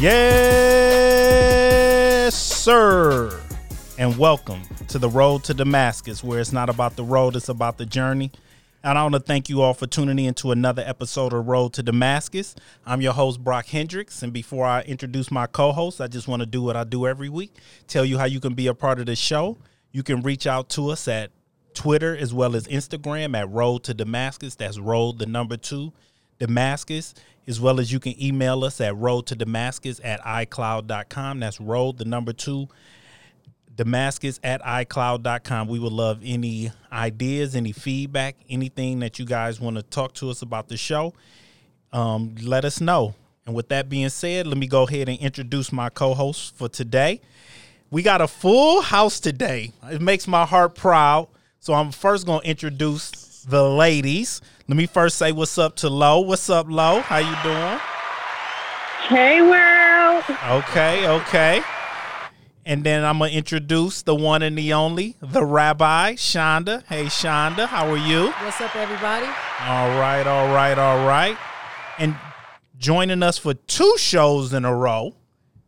Yes, sir. And welcome to the road to Damascus, where it's not about the road, it's about the journey. And I want to thank you all for tuning in to another episode of Road to Damascus. I'm your host, Brock Hendricks. And before I introduce my co host, I just want to do what I do every week tell you how you can be a part of the show. You can reach out to us at Twitter as well as Instagram at Road to Damascus. That's Road, the number two, Damascus, as well as you can email us at road to Damascus at iCloud.com. That's road, the number two, Damascus at iCloud.com. We would love any ideas, any feedback, anything that you guys want to talk to us about the show. Um, let us know. And with that being said, let me go ahead and introduce my co host for today. We got a full house today. It makes my heart proud. So I'm first going to introduce the ladies. Let me first say what's up to Lo. What's up, Lo? How you doing? Hey, world. Okay, okay. And then I'm gonna introduce the one and the only, the Rabbi Shonda. Hey, Shonda, how are you? What's up, everybody? All right, all right, all right. And joining us for two shows in a row,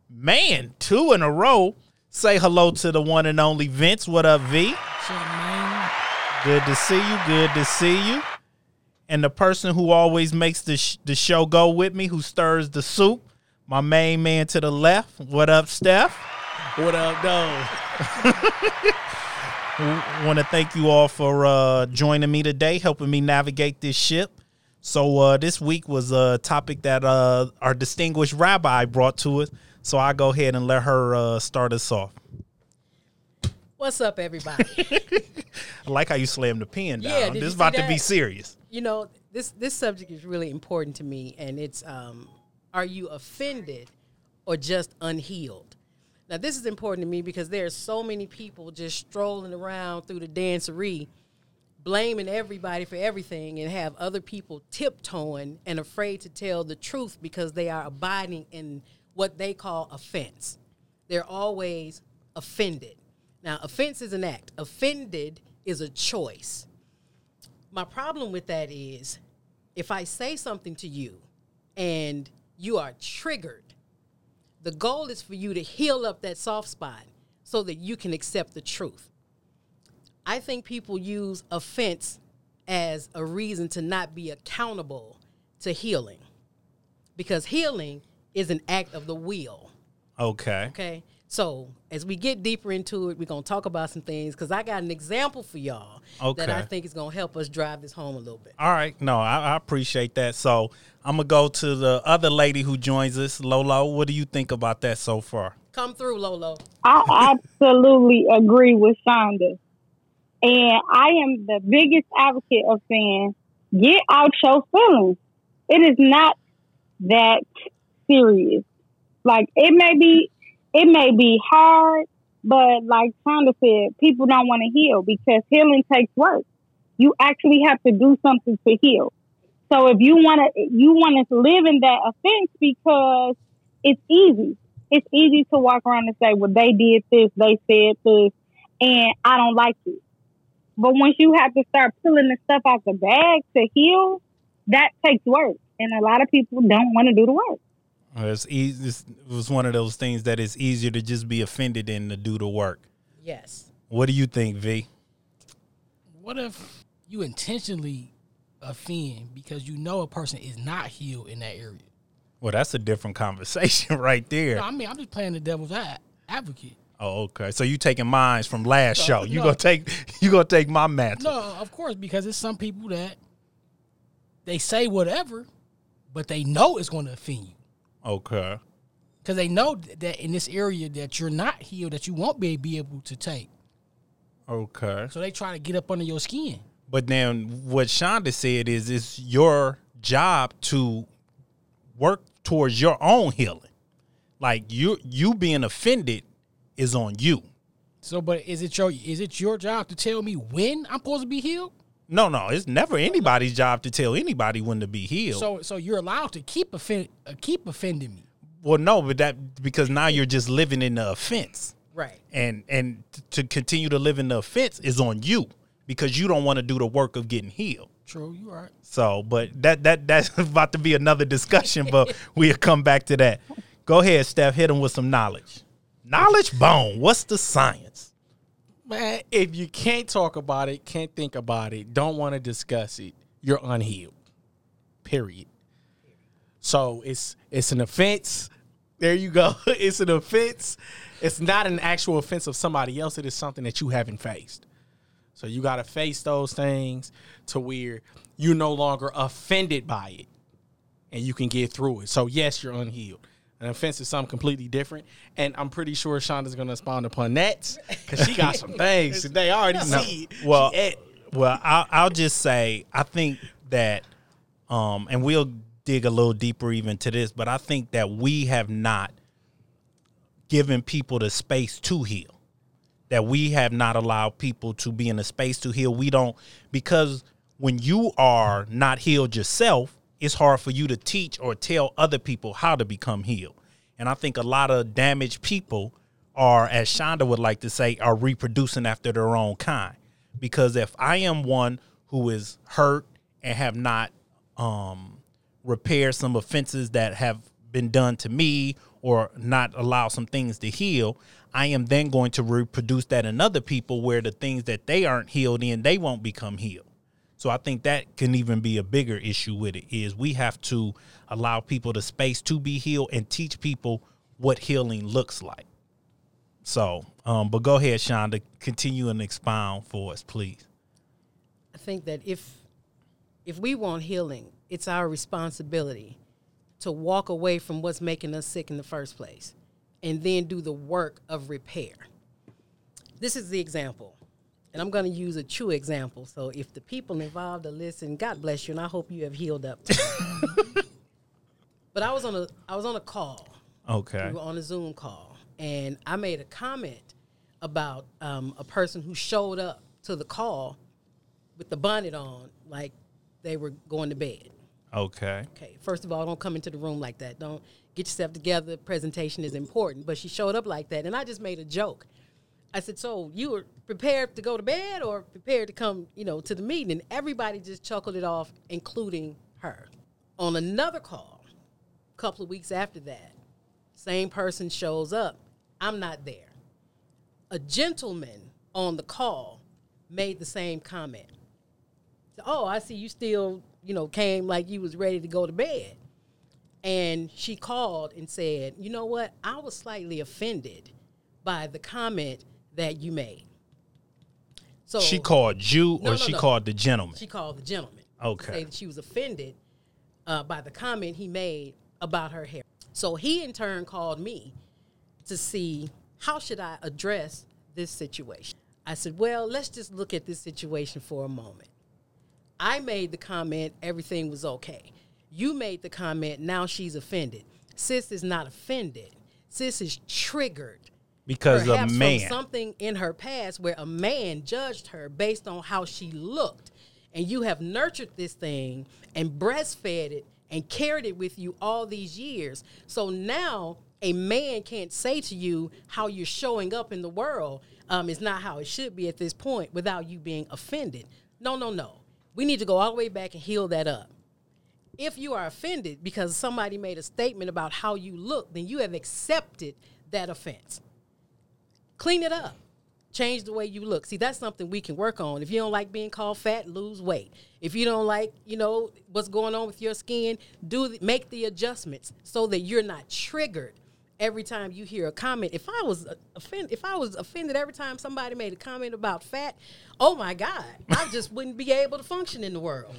man, two in a row. Say hello to the one and only Vince. What up, V? What's up, man? Good to see you. Good to see you. And the person who always makes the sh- the show go with me, who stirs the soup, my main man to the left. What up, Steph? What up, though? want to thank you all for uh, joining me today, helping me navigate this ship. So uh, this week was a topic that uh, our distinguished rabbi brought to us. So I go ahead and let her uh, start us off. What's up, everybody? I like how you slammed the pen down. Yeah, this is about to be serious. you know, this this subject is really important to me, and it's um, are you offended or just unhealed? Now, this is important to me because there are so many people just strolling around through the dancery, blaming everybody for everything, and have other people tiptoeing and afraid to tell the truth because they are abiding in what they call offense. They're always offended. Now, offense is an act. Offended is a choice. My problem with that is if I say something to you and you are triggered, the goal is for you to heal up that soft spot so that you can accept the truth. I think people use offense as a reason to not be accountable to healing because healing is an act of the will. Okay. Okay. So as we get deeper into it, we're gonna talk about some things because I got an example for y'all that I think is gonna help us drive this home a little bit. All right. No, I, I appreciate that. So I'm gonna go to the other lady who joins us, Lolo. What do you think about that so far? Come through, Lolo. I absolutely agree with Shonda. And I am the biggest advocate of saying, get out your feelings. It is not that serious. Like it may be it may be hard, but like Shonda said, people don't want to heal because healing takes work. You actually have to do something to heal. So if you want to you want to live in that offense because it's easy. It's easy to walk around and say, well, they did this, they said this, and I don't like it. But once you have to start pulling the stuff out the bag to heal, that takes work. And a lot of people don't want to do the work. Uh, It's easy. It was one of those things that it's easier to just be offended than to do the work. Yes. What do you think, V? What if you intentionally offend because you know a person is not healed in that area? Well, that's a different conversation right there. No, I mean I'm just playing the devil's advocate. Oh, okay. So you taking mines from last No, show. You no. gonna take you gonna take my mantle. No, of course, because it's some people that they say whatever, but they know it's going to offend you Okay. because they know that in this area that you're not healed, that you won't be, be able to take. Okay. So they try to get up under your skin. But then what Shonda said is it's your job to work towards your own healing. Like you you being offended is on you. So, but is it your is it your job to tell me when I'm supposed to be healed? No, no, it's never anybody's job to tell anybody when to be healed. So, so you're allowed to keep offend, uh, keep offending me. well, no, but that because now you're just living in the offense. Right. and and to continue to live in the offense is on you because you don't want to do the work of getting healed. True, you right. So, but that that that's about to be another discussion, but we'll come back to that. Go ahead, Steph. Hit him with some knowledge. Knowledge bone. What's the science? Man, if you can't talk about it, can't think about it, don't want to discuss it, you're unhealed. Period. So it's it's an offense. There you go. It's an offense. It's not an actual offense of somebody else. It is something that you haven't faced. So you got to face those things to where you're no longer offended by it and you can get through it. So yes, you're unhealed. An offense is something completely different, and I'm pretty sure Shonda's going to expound upon that because she got some things today. I already see. it. Well, She ate- well, I'll, I'll just say I think that, um, and we'll dig a little deeper even to this, but I think that we have not given people the space to heal. That we have not allowed people to be in a space to heal. We don't because when you are not healed yourself, it's hard for you to teach or tell other people how to become healed. And I think a lot of damaged people are, as Shonda would like to say, are reproducing after their own kind. Because if I am one who is hurt and have not um, repaired some offenses that have been done to me or not allow some things to heal, I am then going to reproduce that in other people where the things that they aren't healed in, they won't become healed. So I think that can even be a bigger issue with it is we have to allow people the space to be healed and teach people what healing looks like. So, um, but go ahead, Shonda, continue and expound for us, please. I think that if if we want healing, it's our responsibility to walk away from what's making us sick in the first place and then do the work of repair. This is the example. And I'm going to use a true example. So if the people involved are listening, God bless you and I hope you have healed up. but I was on a I was on a call Okay. we were on a Zoom call, and I made a comment about um, a person who showed up to the call with the bonnet on, like they were going to bed. Okay. Okay, first of all, don't come into the room like that. Don't get yourself together. Presentation is important. But she showed up like that, and I just made a joke. I said, "So you were prepared to go to bed, or prepared to come, you know, to the meeting?" And everybody just chuckled it off, including her. On another call, a couple of weeks after that, same person shows up. I'm not there. A gentleman on the call made the same comment. Oh, I see you still, you know, came like you was ready to go to bed. And she called and said, "You know what? I was slightly offended by the comment that you made." So She called you or No, no, she no. called the gentleman? she called the gentleman. Okay. She was offended uh, by the comment he made about her hair. So he in turn called me to see how should I address this situation. I said, well, let's just look at this situation for a moment. I made the comment everything was okay. You made the comment now she's offended. Sis is not offended. Sis is triggered because a man. from something in her past where a man judged her based on how she looked. And you have nurtured this thing and breastfed it and carried it with you all these years. So now a man can't say to you how you're showing up in the world um, is not how it should be at this point without you being offended. No no no. We need to go all the way back and heal that up. If you are offended because somebody made a statement about how you look, then you have accepted that offense. Clean it up. Change the way you look. See, that's something we can work on. If you don't like being called fat, lose weight. If you don't like, you know, what's going on with your skin, do make the adjustments so that you're not triggered every time you hear a comment. If I was offended, if I was offended every time somebody made a comment about fat, oh my God, I just wouldn't be able to function in the world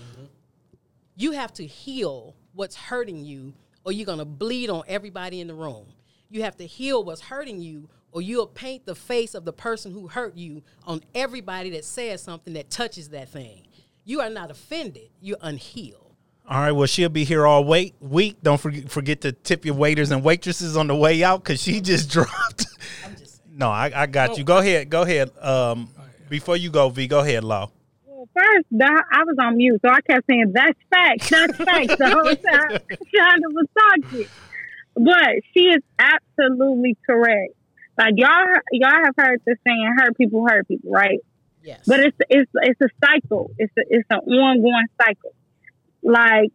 you have to heal what's hurting you or you're going to bleed on everybody in the room. You have to heal what's hurting you or you'll paint the face of the person who hurt you on everybody that says something that touches that thing. You are not offended, you're unhealed. All right, well, she'll be here all wait week. Don't forget, forget to tip your waiters and waitresses on the way out because she just dropped. I'm just no, I, I got you. Go ahead. Go ahead. Um, before you go, V, go ahead, Law. Well, first, I was on mute, so I kept saying, that's facts, that's facts, the whole time Shonda was talking. But she is absolutely correct. Like, y'all, y'all have heard the saying, hurt people hurt people, right? Yes. But it's it's it's a cycle. It's a, it's an ongoing cycle. Like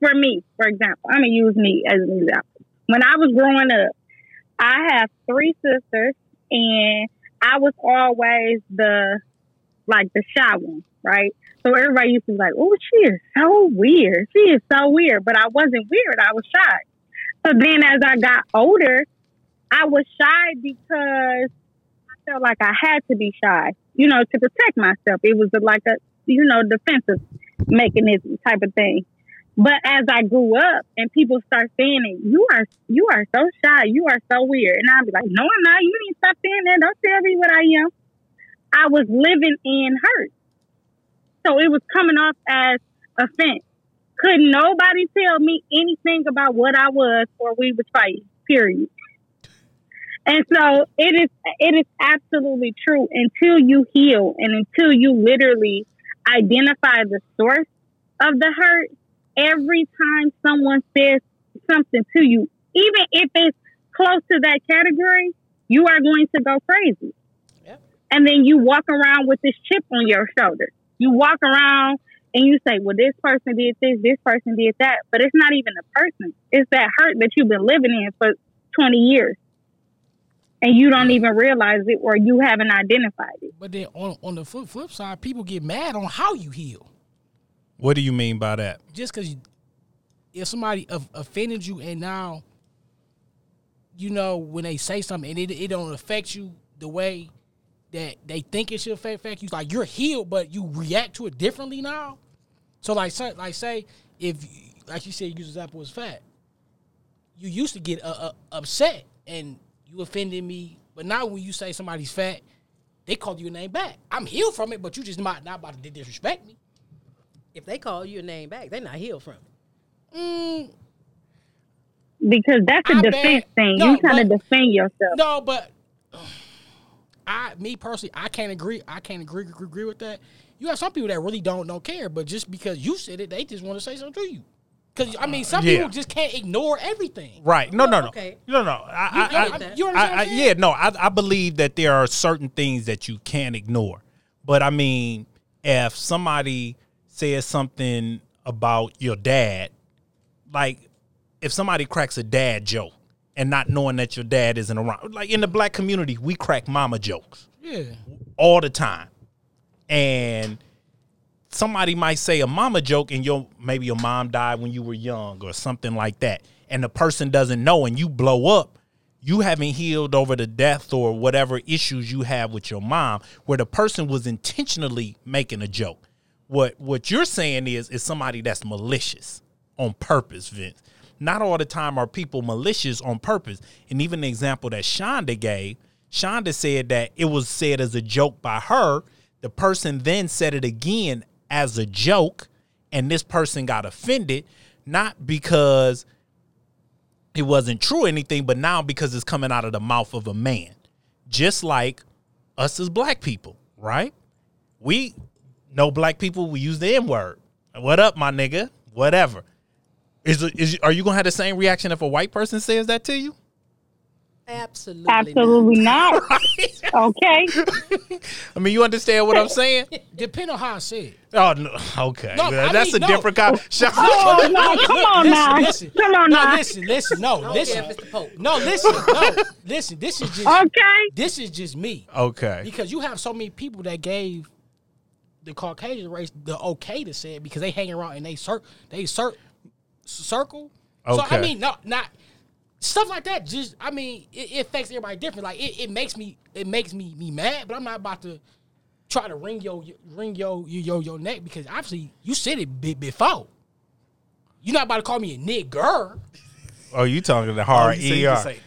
for me, for example, I'm gonna use me as an example. when I was growing up, I have three sisters, and I was always the like the shy one, right? So everybody used to be like, "Oh, she is so weird. She is so weird," but I wasn't weird. I was shy. So then, as I got older, I was shy because I felt like I had to be shy, you know, to protect myself. It was like a, you know, defensive mechanism type of thing. But as I grew up and people start saying it, you are you are so shy, you are so weird, and I'd be like, no, I'm not. You need to stop saying that. Don't tell me what I am. I was living in hurt, so it was coming off as offense. Could nobody tell me anything about what I was or we was fighting? Period. And so it is it is absolutely true until you heal and until you literally identify the source of the hurt every time someone says something to you, even if it's close to that category, you are going to go crazy. Yep. And then you walk around with this chip on your shoulder. You walk around and you say, well, this person did this, this person did that. But it's not even a person. It's that hurt that you've been living in for 20 years. And you don't even realize it or you haven't identified it. But then on on the flip, flip side, people get mad on how you heal. What do you mean by that? Just because if somebody offended you and now, you know, when they say something and it, it don't affect you the way that they think it should affect, affect you, like you're healed, but you react to it differently now. So like, say, like say if, like you said, you use example was fat. You used to get uh, uh, upset and you offended me, but now when you say somebody's fat, they call you a name back. I'm healed from it, but you just not not about to disrespect me. If they call you a name back, they're not healed from it. Mm, Because that's a I defense bet- thing. no, you trying to defend yourself. No, but I, me personally, I can't agree. I can't agree agree, agree with that. You have some people that really don't don't care, but just because you said it, they just want to say something to you. Because I mean, some Yeah. people just can't ignore everything. Right. No, no, no. okay. No, no. I, You- I, you I, get that. You understand I- what I- I'm saying? yeah, no. I, I believe that there are certain things that you can't ignore. But I mean, if somebody says something about your dad, like if somebody cracks a dad joke and not knowing that your dad isn't around, like in the black community, we crack mama jokes Yeah, all the time. And somebody might say a mama joke and your maybe your mom died when you were young or something like that. And the person doesn't know and you blow up, you haven't healed over the death or whatever issues you have with your mom where the person was intentionally making a joke. What what you're saying is is somebody that's malicious on purpose, Vince. Not all the time are people malicious on purpose. And even the example that Shonda gave, Shonda said that it was said as a joke by her. The person then said it again as a joke, and this person got offended, not because it wasn't true or anything, but now because it's coming out of the mouth of a man. Just like us as black people, right? We know black people, we use the N word. What up, my nigga? Whatever. Is, is are you gonna have the same reaction if a white person says that to you? Absolutely. Absolutely not. Okay. I mean, you understand what I'm saying? depend on how I say it. Oh no, okay, No, I that's mean, a no. different kind. Oh no! Come on listen, now. listen, Come on no, now. listen, listen, no, don't listen, care if it's the Pope. no, listen, no, listen. This is just Okay. this is just me. okay, because you have so many people that gave the Caucasian race the okay to say it because they hang around and they cir- they cir- circle. So I mean, no, not stuff like that. Just I mean, it, it affects everybody different. Like it, it makes me it makes me me mad, but I'm not about to try to wring your wring your your your, your neck because obviously you said it be- before. You're not about to call me a nigger. Oh, you talking the hard you say- you ER? say,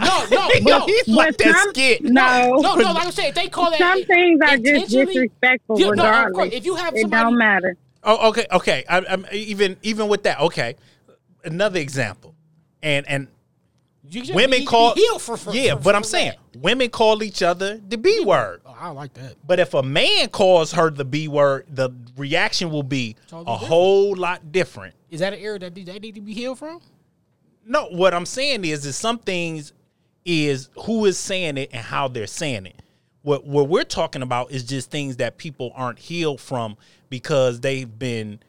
No, no, no. He's like But that some- skit. No. No, no, like I said, if they call that Some things are just disrespectful Yeah, no, of course. regardless. If you have it don't matter. Oh, okay, okay. I, I'm even even with that. Okay, another example, and and women call for, for, yeah, for- but I'm saying that. women call each other the B word. Oh, I like that. But if a man calls her the B word, the reaction will be Totally a different. whole lot different. Is that an area that they need to be healed from? No, what I'm saying is is some things is who is saying it and how they're saying it. What what we're talking about is just things that people aren't healed from because they've been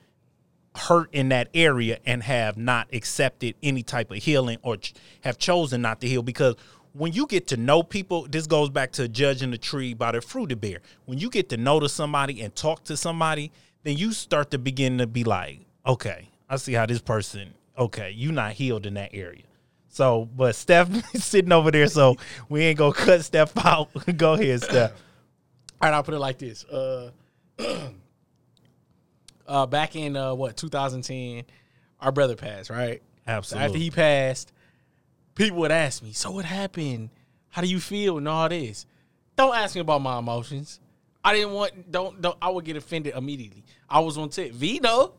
hurt in that area and have not accepted any type of healing or ch- have chosen not to heal. Because when you get to know people this goes back to judging the tree by the fruit it bear. When you get to know to somebody and talk to somebody then you start to begin to be like okay i see how this person okay you not healed in that area. So but steph sitting over there so we ain't gonna cut steph out. Go ahead steph. All right, I'll put it like this. Uh, uh, back in uh, what 2010, our brother passed. Right. So after he passed, people would ask me, "So what happened? How do you feel?" and all this. Don't ask me about my emotions. I didn't want. Don't. don't I would get offended immediately. I was on tip. Vito,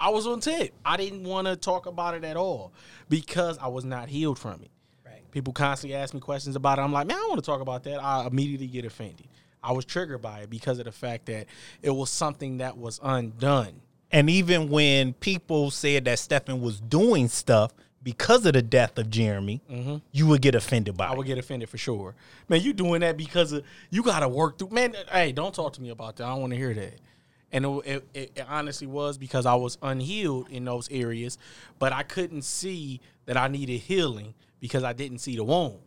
I was on tip. I didn't want to talk about it at all because I was not healed from it. Right. People constantly ask me questions about it. I'm like, man, I don't want to talk about that. I immediately get offended. I was triggered by it because of the fact that it was something that was undone. And even when people said that Stephen was doing stuff because of the death of Jeremy, mm-hmm. you would get offended by I it. would get offended for sure. Man, you doing that because of you got to work through. Man, hey, don't talk to me about that. I don't want to hear that. And it, it, it, it honestly was because I was unhealed in those areas, but I couldn't see that I needed healing because I didn't see the wound.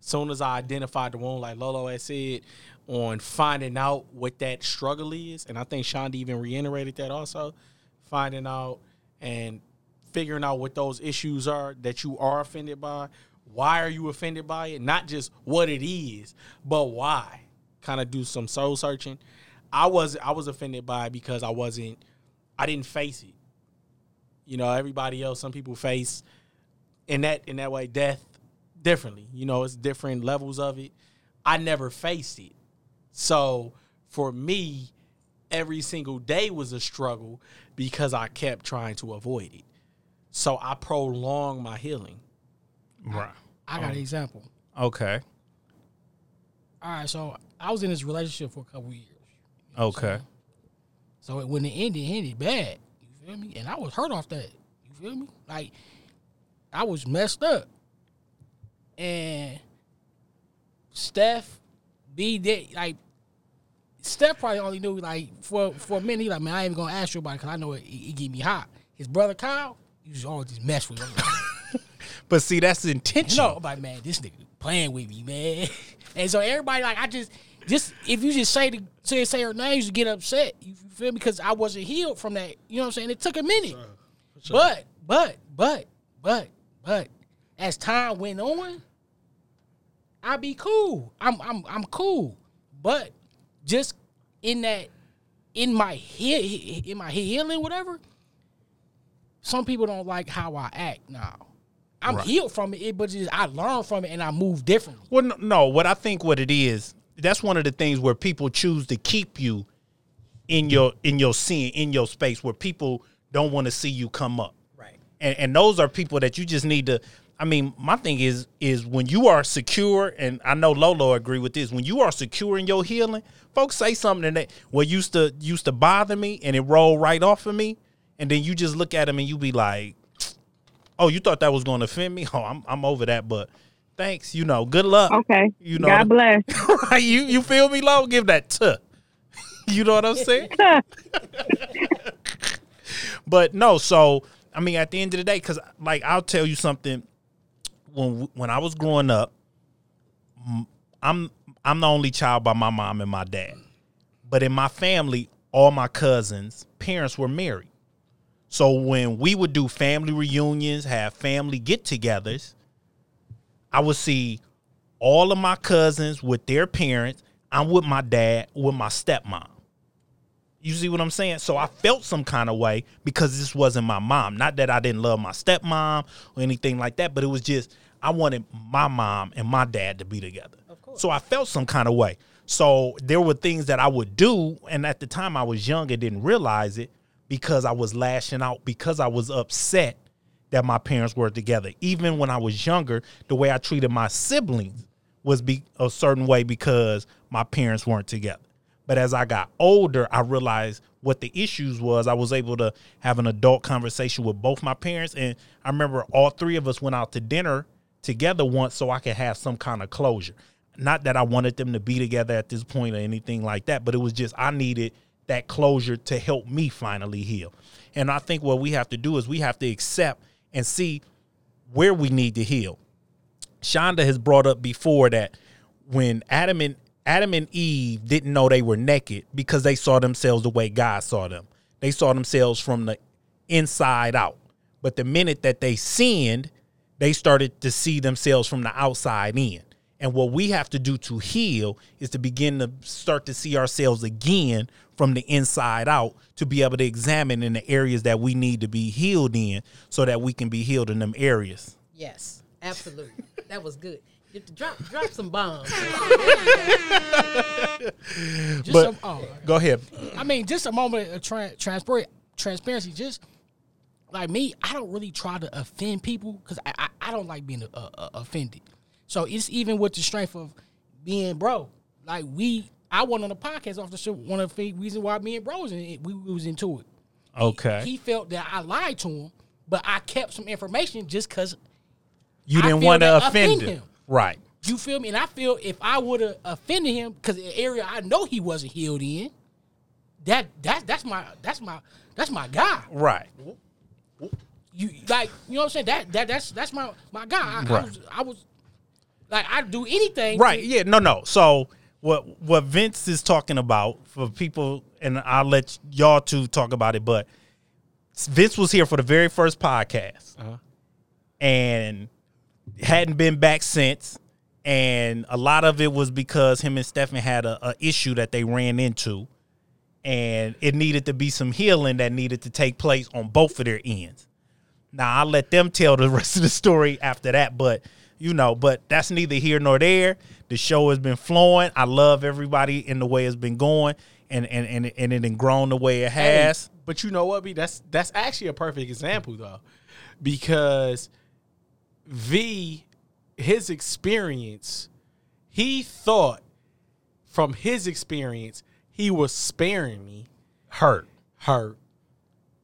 Soon as I identified the wound, like Lolo had said, on finding out what that struggle is, and I think Shonda even reiterated that also, finding out and figuring out what those issues are that you are offended by. Why are you offended by it? Not just what it is, but why. Kind of do some soul searching. I was I was offended by it because I wasn't I didn't face it. You know, everybody else, some people face in that in that way death differently. You know, it's different levels of it. I never faced it. So for me, every single day was a struggle because I kept trying to avoid it. So I prolonged my healing. Right. I got an um, example. Okay. All right, so I was in this relationship for a couple years. Okay. So it, when it ended, it ended bad. You feel me? And I was hurt off that. You feel me? Like I was messed up. And Steph, B did like Steph probably only knew like for for a minute. He like, man, I ain't even gonna ask you about it because I know it, it, it get me hot. His brother Kyle, he was always just mess with him. But see, that's You intentional. know, I'm like, man, this nigga playing with me, man. And so everybody like, I just, just if you just say the say say her name, you get upset. You feel me? Because I wasn't healed from that. You know what I'm saying? It took a minute. But, but, but, but, but, as time went on, I be cool. I'm, I'm, I'm cool. But just in that, in my he in my healing, whatever. Some people don't like how I act now. I'm Right. healed from it, but just, I learned from it and I move differently. Well, no, no, what I think what it is, that's one of the things where people choose to keep you in your in your scene, in your space, where people don't want to see you come up. Right. And and those are people that you just need to. I mean, my thing is is when you are secure, and I know Lolo agree with this. When you are secure in your healing, folks say something that what used to used to bother me, and it rolled right off of me, and then you just look at them and you be like, "Oh, you thought that was going to offend me? Oh, I'm I'm over that." But thanks, you know, good luck. Okay. You know, God bless. right? You you feel me, Lolo? Give that to. You know what I'm saying? but no, so I mean, at the end of the day, because like I'll tell you something. When when I was growing up, I'm I'm the only child by my mom and my dad, but in my family, all my cousins' parents were married. So when we would do family reunions, have family get-togethers, I would see all of my cousins with their parents. I'm with my dad, with my stepmom. You see what I'm saying? So I felt some kind of way because this wasn't my mom. Not that I didn't love my stepmom or anything like that, but it was just I wanted my mom and my dad to be together. Of course. So I felt some kind of way. So there were things that I would do, and at the time I was young and didn't realize it because I was lashing out because I was upset that my parents were together. Even when I was younger, the way I treated my siblings was be a certain way because my parents weren't together. But as I got older, I realized what the issues was. I was able to have an adult conversation with both my parents, and I remember all three of us went out to dinner together once so I could have some kind of closure. Not that I wanted them to be together at this point or anything like that, but it was just I needed that closure to help me finally heal. And I think what we have to do is we have to accept and see where we need to heal. Shonda has brought up before that when Adam and Adam and Eve didn't know they were naked because they saw themselves the way God saw them. They saw themselves from the inside out. But the minute that they sinned, they started to see themselves from the outside in. And what we have to do to heal is to begin to start to see ourselves again from the inside out to be able to examine in the areas that we need to be healed in so that we can be healed in them areas. Yes, absolutely. that was good. Get to drop drop some bombs. Just But- some, oh, Go ahead. I mean, just a moment of tra- transparent transparency. Just like me, I don't really try to offend people because I, I I don't like being uh, uh, offended. So it's even with the strength of being bro. Like we, I went on the podcast off the show. One of the reasons why me and bros and it, we, we was into it. Okay. He felt that I lied to him, but I kept some information just because you didn't want to offend offend him. him. Right. you feel me. And I feel if I would have offended him because the area I know he wasn't healed in, that that that's my that's my that's my guy. Right. You like you know what I'm saying that that that's that's my my guy. I, I was I was like I'd do anything. Right. to- Yeah. No. No. So what what Vince is talking about for people, and I'll let y'all two talk about it. But Vince was here for the very first podcast, uh-huh. and hadn't been back since. And a lot of it was because him and Stephen had a, a issue that they ran into, and it needed to be some healing that needed to take place on both of their ends. Now I'll let them tell the rest of the story after that, but you know, but that's neither here nor there. The show has been flowing. I love everybody in the way it's been going, and and and and it had grown the way it Hey, has. but you know what, B? That's that's actually a perfect example though, because V, his experience, he thought from his experience he was sparing me Hurt, hurt.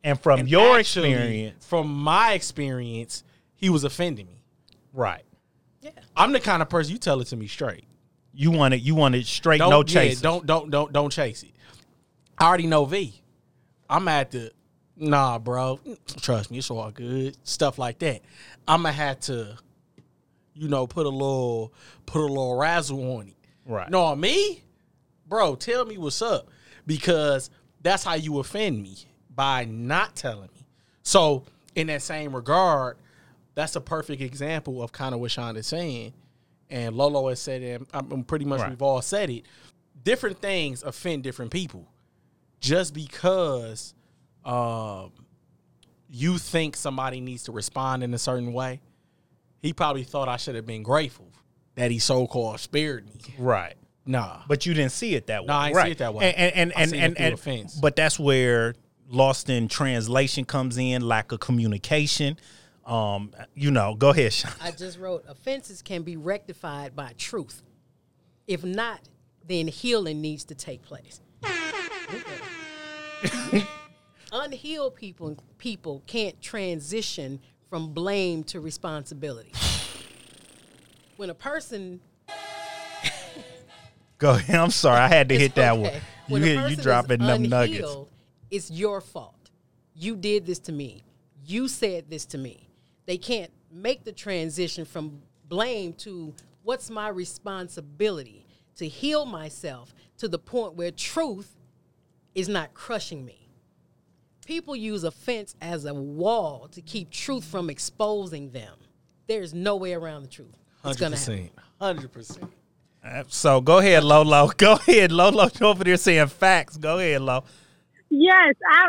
and from And your actually, experience, from my experience, he was offending me. right? Yeah. I'm the kind of person you tell it to me straight. You want it. You want it straight, no yeah, don't don't don't don't chase it. I already know V. I'm at the nah, bro. Trust me, it's all good. Stuff like that. I'm gonna have to, you know, put a little put a little razzle on it. Right. No, me, bro. Tell me what's up because that's how you offend me by not telling me. So in that same regard, that's a perfect example of kind of what Sean is saying. And Lolo has said it, and I'm pretty much Right. we've all said it. Different things offend different people. Just because um, you think somebody needs to respond in a certain way, he probably thought I should have been grateful that he so called spared me. right. Nah. But you didn't see it that way. No, I didn't right. see it that way. And and I and seen and, and, offense. but that's where lost in translation comes in, lack of communication. Um, you know, go ahead, Sean. I just wrote offenses can be rectified by truth. If not, then healing needs to take place. Unhealed people people can't transition from blame to responsibility. When a person Go ahead. I'm sorry. I had to hit that one. When you hit, you dropping them nuggets. It's your fault. You did this to me. You said this to me. They can't make the transition from blame to what's my responsibility to heal myself to the point where truth is not crushing me. People use offense as a wall to keep truth from exposing them. There's no way around the truth. It's 100%. 100%. So go ahead, Lolo. Go ahead, Lolo. You over there saying facts. Go ahead, Lo. Yes, I.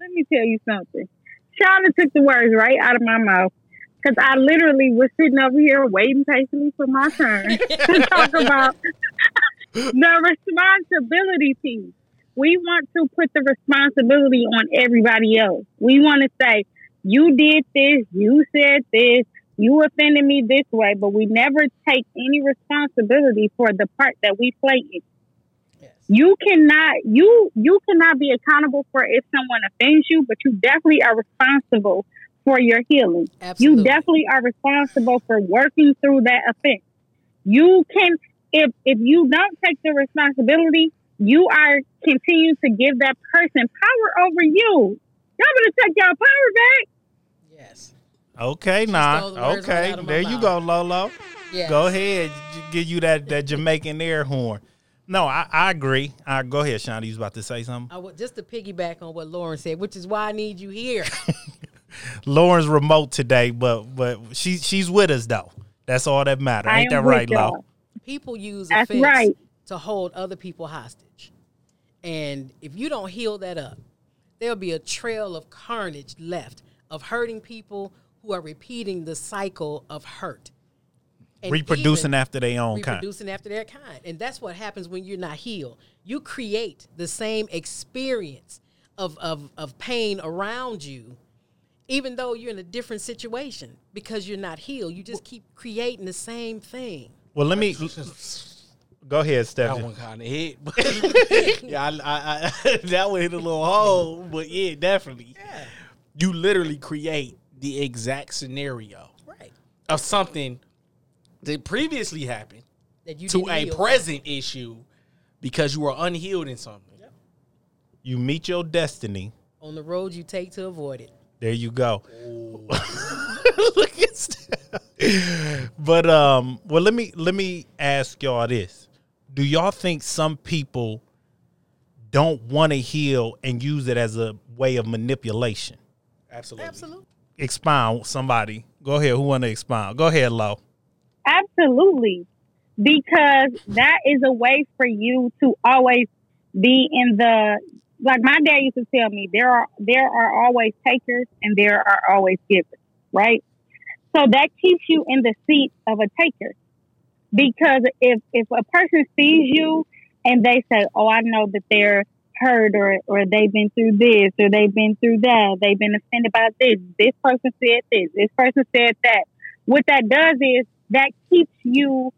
Let me tell you something. Shauna took the words right out of my mouth because I literally was sitting over here waiting patiently for my turn to talk about the responsibility piece. We want to put the responsibility on everybody else. We want to say, "You did this. You said this. You offended me this way," but we never take any responsibility for the part that we play in Yes. you cannot you you cannot be accountable for if someone offends you, but you definitely are responsible for your healing. Absolutely. You definitely are responsible for working through that offense. You can if if you don't take the responsibility, you are continuing to give that person power over you. Y'all better take y'all power back. Yes. Okay, stole nah. Okay, out of there you mouth. go, Lolo. Yes. Go ahead, give you that that Jamaican air horn. No, I, I agree. I go ahead, Shonda. You was about to say something. I would just to piggyback on what Lauren said, which is why I need you here. Lauren's remote today, but but she she's with us though. That's all that matters. I Ain't am that right, with Lo? y'all. people use That's offense right. to hold other people hostage. And if you don't heal that up, there'll be a trail of carnage left of hurting people who are repeating the cycle of hurt. And Reproducing even after their own kind. reproducing after their kind. And that's what happens when you're not healed. You create the same experience of, of, of pain around you, even though you're in a different situation because you're not healed. You just keep creating the same thing. Well, let me go ahead, That Stephanie. one kind of hit. but- yeah, I, I, I, that one hit a little hole, but yeah, definitely. Yeah. You literally create the exact scenario Right. of something that previously happened That you to a heal. present issue because you were unhealed in something. You meet your destiny. on the road you take to avoid it. There you go. Look at Steph. But um, well, let me let me ask y'all this: Do y'all think some people don't want to heal and use it as a way of manipulation? Absolutely. Absolutely. Expound, somebody. Go ahead. Who want to expound? Go ahead, Lo. Absolutely. Because that is a way for you to always be in the like my dad used to tell me there are there are always takers and there are always givers, right? So that keeps you in the seat of a taker. Because if if a person sees you and they say, "Oh, I know that they're hurt or or they've been through this or they've been through that, they've been offended by this, this person said this, this person said that." What that does is that keeps you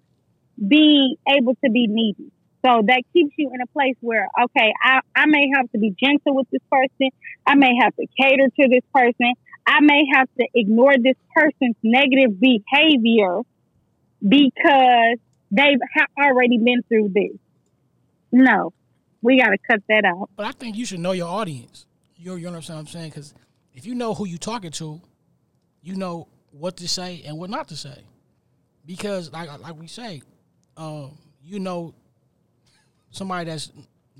being able to be needy. So that keeps you in a place where, okay, I, I may have to be gentle with this person. I may have to cater to this person. I may have to ignore this person's negative behavior because they've ha- already been through this. No, we got to cut that out. But I think you should know your audience. You're, you understand what I'm saying? Because if you know who you talking to, you know what to say and what not to say. Because like like we say, um, you know somebody that's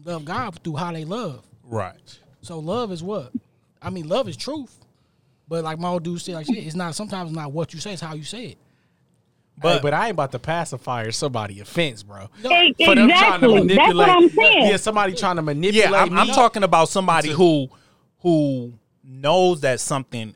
love God through how they love. Right. So love is what? I mean, love is truth. But like my old dude said, like shit, it's not sometimes it's not what you say, it's how you say it. But but I ain't about to pacify somebody offense, bro. E- For them trying to Exactly. That's what I'm saying. Yeah, somebody trying to manipulate Yeah, I'm, me. I'm talking about somebody who who knows that something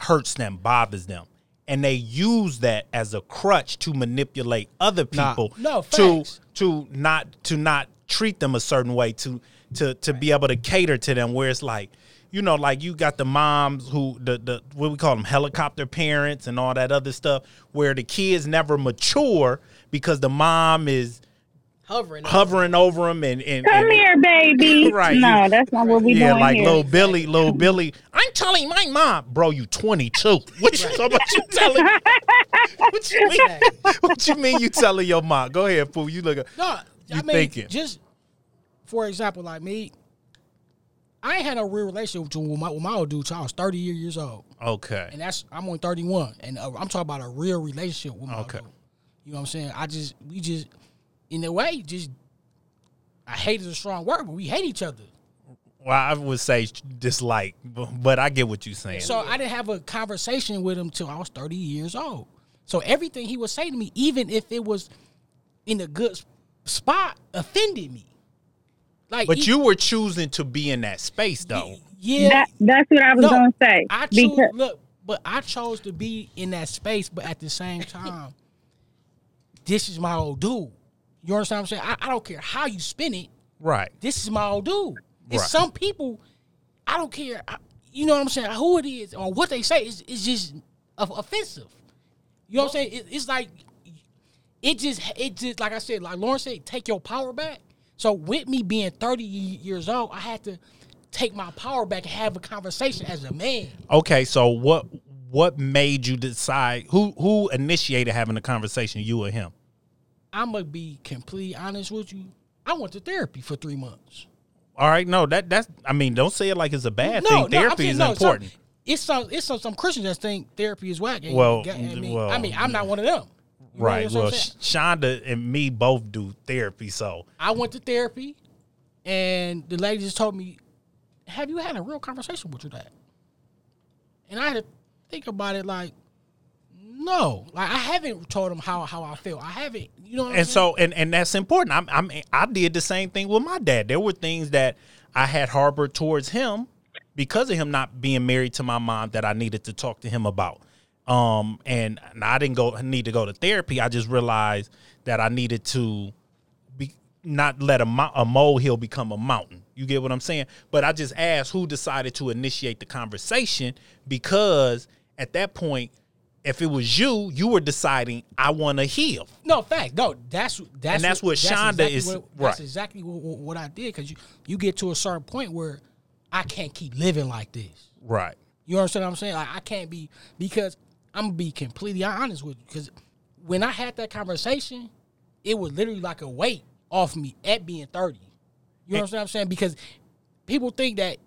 hurts them, bothers them, and they use that as a crutch to manipulate other Nah. people No, to to not to not treat them a certain way to to to be able to cater to them where it's like you know like you got the moms who the the what we call them helicopter parents and all that other stuff where the kids never mature because the mom is Hovering. over hovering over them and, and, Come and here, baby. Right, No, you- that's not what we yeah, doing like here. little Billy, little Billy. I'm telling my mom, bro, you 22. What you, so what you telling? What you mean? What you mean? You telling your mom? Go ahead, fool. You look. No, I mean, thinking. just for example, like me, I had a real relationship with my, with my old dude till I was 30 years old. Okay. And that's, I'm only 31. And uh, I'm talking about a real relationship with my Okay. old dude. You know what I'm saying? I just, we just, in a way, just, I hate is a strong word, but we hate each other. Well, I would say dislike, but, but I get what you're saying. So I didn't have a conversation with him till I was 30 years old. So everything he would say to me, even if it was in a good spot, offended me. Like, but he- you were choosing to be in that space, though. yeah, That, that's what I was No, going to say. I choose because look, but I chose to be in that space, but at the same time, this is my old dude. You understand what I'm saying? I, I don't care how you spin it. Right. This is my old dude. It's Right. some people, I don't care. I- you know what I'm saying? Who it is or what they say is is just offensive. You know what I'm saying? It, it's like it just it just like I said, like Lauren said, take your power back. So with me being 30 years old, I had to take my power back and have a conversation as a man. Okay. So what what made you decide? Who who initiated having a conversation? You or him? I'm gonna be completely honest with you. I went to therapy for three months. All right, no, that that's. I mean, don't say it like it's a bad thing. I'm Therapy saying, is no, important. Some, it's some it's some, some Christians that think therapy is whack. and Well, I mean, well, I mean, I'm not one of them. You right. Well, Shonda and me both do therapy, so I went to therapy, and the lady just told me, "Have you had a real conversation with your dad?" And I had to think about it. Like, no, like I haven't told him how how I feel. I haven't, you know. What I'm and saying? so and and that's important. I'm, I'm I did the same thing with my dad. There were things that I had harbored towards him because of him not being married to my mom that I needed to talk to him about. Um, and, and I didn't go need to go to therapy. I just realized that I needed to be not let a, mo- a molehill become a mountain. You get what I'm saying? But I just asked who decided to initiate the conversation because at that point, if it was you, you were deciding I want to heal. No, fact. No, that's that's And that's what Shonda exactly is- What, that's exactly what, what, what I did because you you get to a certain point where I can't keep living like this. Right. You understand what I'm saying? Like I can't be because I'm gonna be completely honest with you. Because when I had that conversation, it was literally like a weight off me at being 30. You know what I'm saying? Because people think that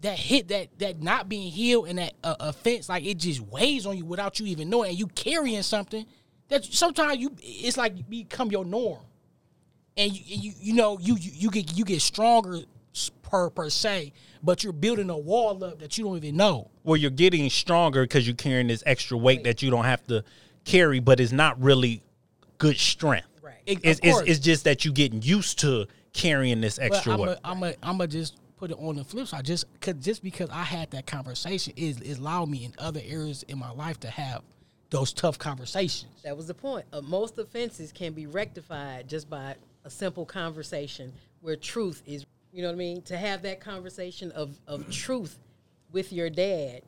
that hit that that not being healed and that uh, offense like it just weighs on you without you even knowing and you carrying something that sometimes you it's like you become your norm and you you, you know you, you you get you get stronger per per se but you're building a wall up that you don't even know Well, you're getting stronger because you're carrying this extra weight that you don't have to carry, but it's not really good strength. Right. It- It's, of it's, course. it's just that you're getting used to carrying this But extra I'm weight. a, I'm a, I'm a just put it on the flip side. Just cause just because I had that conversation is is allowed me in other areas in my life to have those tough conversations. That was the point. Uh, most offenses can be rectified just by a simple conversation where truth is, you know what I mean? To have that conversation of, of truth with your dad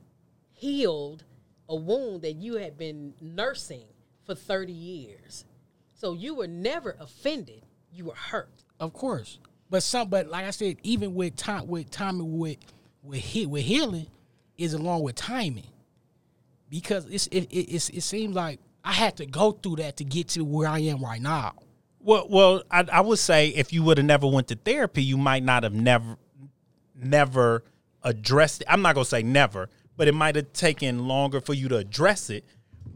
healed a wound that you had been nursing for 30 years. So you were never offended, you were hurt. Of course, but some, but like I said, even with time, with timing, with with with healing, is along with timing, because it's it, it it's, it seems like I had to go through that to get to where I am right now. Well, well, I, I would say if you would have never went to therapy, you might not have never, never addressed it. I'm not gonna say never, but it might have taken longer for you to address it.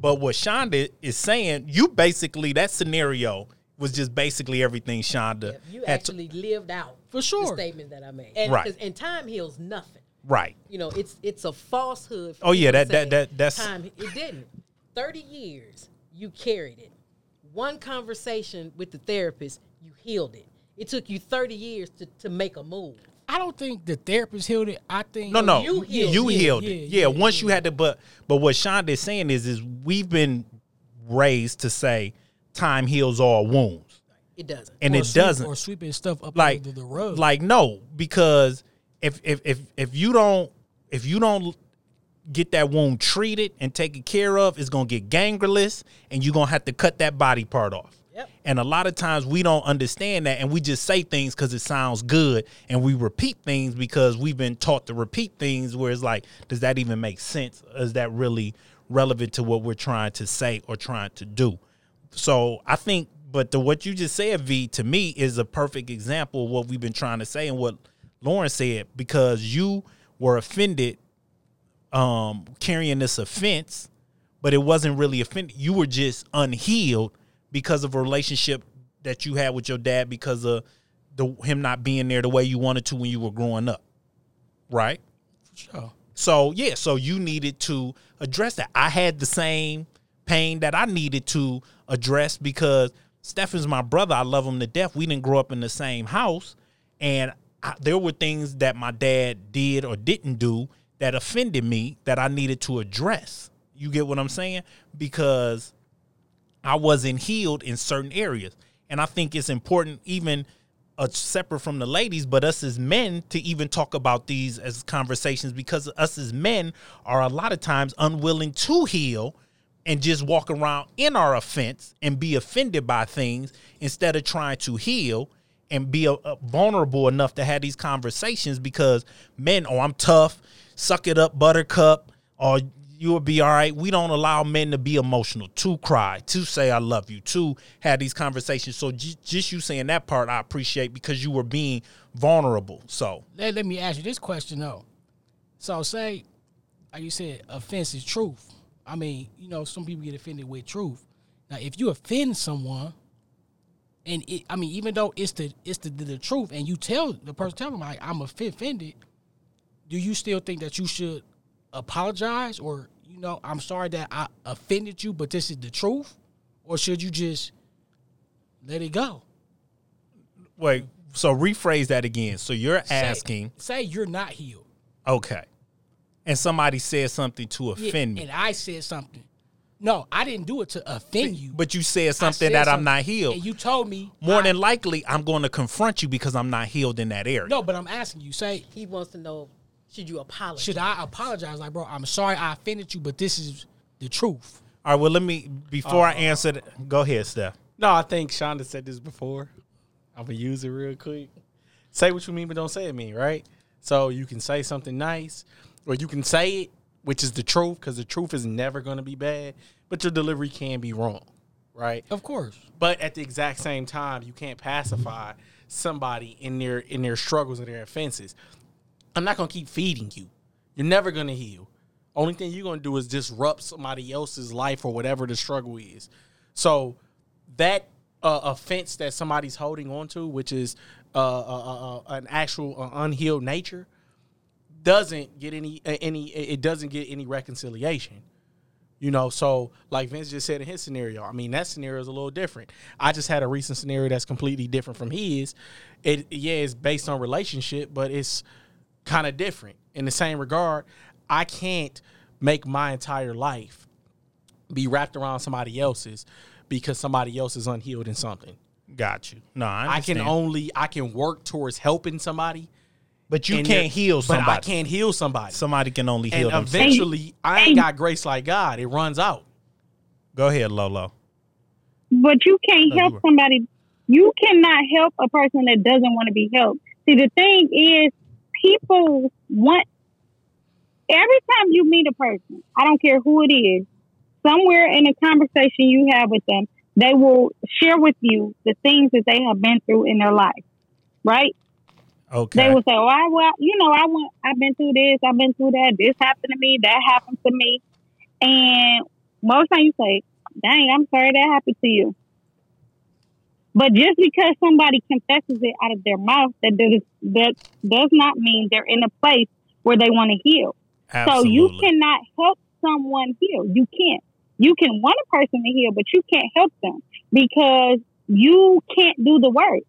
But what Shonda is saying, you basically that scenario was just basically everything Shonda You to- actually lived out For sure. the statement that I made. And, Right. And time heals nothing. right. You know, it's it's a falsehood. Oh, yeah, that- that- that- that's- time. It didn't. Thirty years, you carried it. One conversation with the therapist, you healed it. It took you thirty years to, to make a move. I don't think the therapist healed it. I think No, no, you you, healed it. healed Yeah, it. yeah, Yeah, yeah, once you had to, but but what Shonda is saying is, is we've been raised to say time heals all wounds, It doesn't. and or it sweep- doesn't. or sweeping stuff up like under the rug. like no because if if if if you don't if you don't get that wound treated and taken care of it's going to get gangrenous and you're going to have to cut that body part off. Yep. and a lot of times we don't understand that and we just say things because it sounds good and we repeat things because we've been taught to repeat things where it's like does that even make sense? Is that really relevant to what we're trying to say or trying to do? So I think, but the what you just said, V, to me is a perfect example of what we've been trying to say and what Lauren said because you were offended, um, carrying this offense, but it wasn't really offended. You were just unhealed because of a relationship that you had with your dad because of the him not being there the way you wanted to when you were growing up, right? Sure. So yeah, so you needed to address that. I had the same pain that I needed to address because Stefan's my brother. I love him to death. We didn't grow up in the same house, and I, there were things that my dad did or didn't do that offended me that I needed to address. You get what I'm saying? Because I wasn't healed in certain areas. And I think it's important, even uh, separate from the ladies, but us as men to even talk about these as conversations because us as men are a lot of times unwilling to heal and just walk around in our offense and be offended by things instead of trying to heal and be uh, uh, vulnerable enough to have these conversations because men, oh, I'm tough, suck it up, buttercup, or you'll be all right. We don't allow men to be emotional, to cry, to say I love you, to have these conversations. So j- just you saying that part, I appreciate because you were being vulnerable. So let, let me ask you this question though. So say, like you said, offense is truth. I mean, you know, some people get offended with truth. Now, if you offend someone, and it, I mean, even though it's the it's the, the, the truth, and you tell the person, tell them like I'm offended, do you still think that you should apologize, or you know, I'm sorry that I offended you, but this is the truth, or should you just let it go? wait, so rephrase that again. So you're Say- asking, say, you're not healed. okay, and somebody said something to Yeah, offend me, And I said something. No, I didn't do it to offend you. but you said something said that I'm not healed. And you told me More I- than likely, I'm going to confront you because I'm not healed in that area. no, but I'm asking you. Say, He wants to know should you apologize? should I apologize? Like, bro, I'm sorry I offended you, but this is the truth. All right, well, let me before I uh, answer. The, go ahead, Steph. No, I think Shonda said this before. I'm gonna use it real quick. Say what you mean, but don't say it mean, right? So you can say something nice, or you can say it, which is the truth, because the truth is never gonna be bad, but your delivery can be wrong, right? Of course. But at the exact same time, you can't pacify somebody in their in their struggles and their offenses. I'm not gonna keep feeding you. You're never gonna heal. Only thing you're gonna do is disrupt somebody else's life or whatever the struggle is. So that uh, offense that somebody's holding on to, which is uh, uh, uh, uh, an actual uh, unhealed nature, doesn't get any any. It doesn't get any reconciliation. You know, so like Vince just said in his scenario, I mean that scenario is a little different. I just had a recent scenario that's completely different from his. It yeah, it's based on relationship, but it's kind of different. In the same regard, I can't make my entire life be wrapped around somebody else's because somebody else is unhealed in something. Got you. No, I, I can only I can work towards helping somebody. but you can't heal somebody. But I can't heal somebody. Somebody can only heal and themselves. eventually, I ain't got grace like God. It runs out. Go ahead, Lolo. But you can't No, help were- somebody. You cannot help a person that doesn't want to be helped. See, the thing is, people want. Every time you meet a person, I don't care who it is, somewhere in a conversation you have with them, they will share with you the things that they have been through in their life, right? Okay. They will say, "Oh, I well, you know, I went, I've been through this, I've been through that. This happened to me, that happened to me." And most times you say, "Dang, I'm sorry that happened to you." But just because somebody confesses it out of their mouth, that does that does not mean they're in a place where they want to heal. Absolutely. So you cannot help someone heal. You can't. You can want a person to heal, but you can't help them because you can't do the work.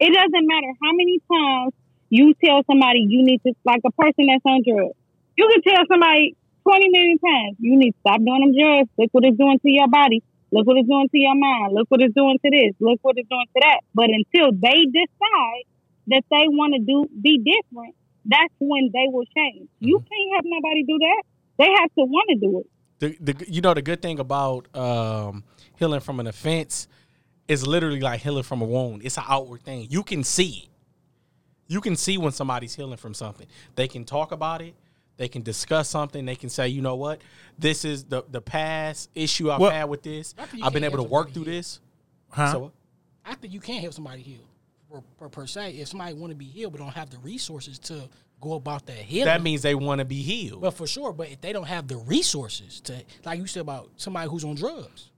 It doesn't matter how many times you tell somebody you need to, like a person that's on drugs. You can tell somebody 20 million times, you need to stop doing them drugs. Look what it's doing to your body. Look what it's doing to your mind. Look what it's doing to this. Look what it's doing to that. But until they decide that they want to do be different, that's when they will change. You can't have nobody do that. They have to want to do it. the, the you know the good thing about um, healing from an offense is literally like healing from a wound. It's an outward thing. You can see it. You can see when somebody's healing from something. They can talk about it. They can discuss something. They can say, you know what, this is the the past issue I've Well- had with this. I think you I've been able to work through heal. this. Huh? So I think you can't help somebody heal per, per, per se. If somebody want to be healed but don't have the resources to go about that healing, that means they want to be healed. But for sure, but if they don't have the resources to, like you said about somebody who's on drugs,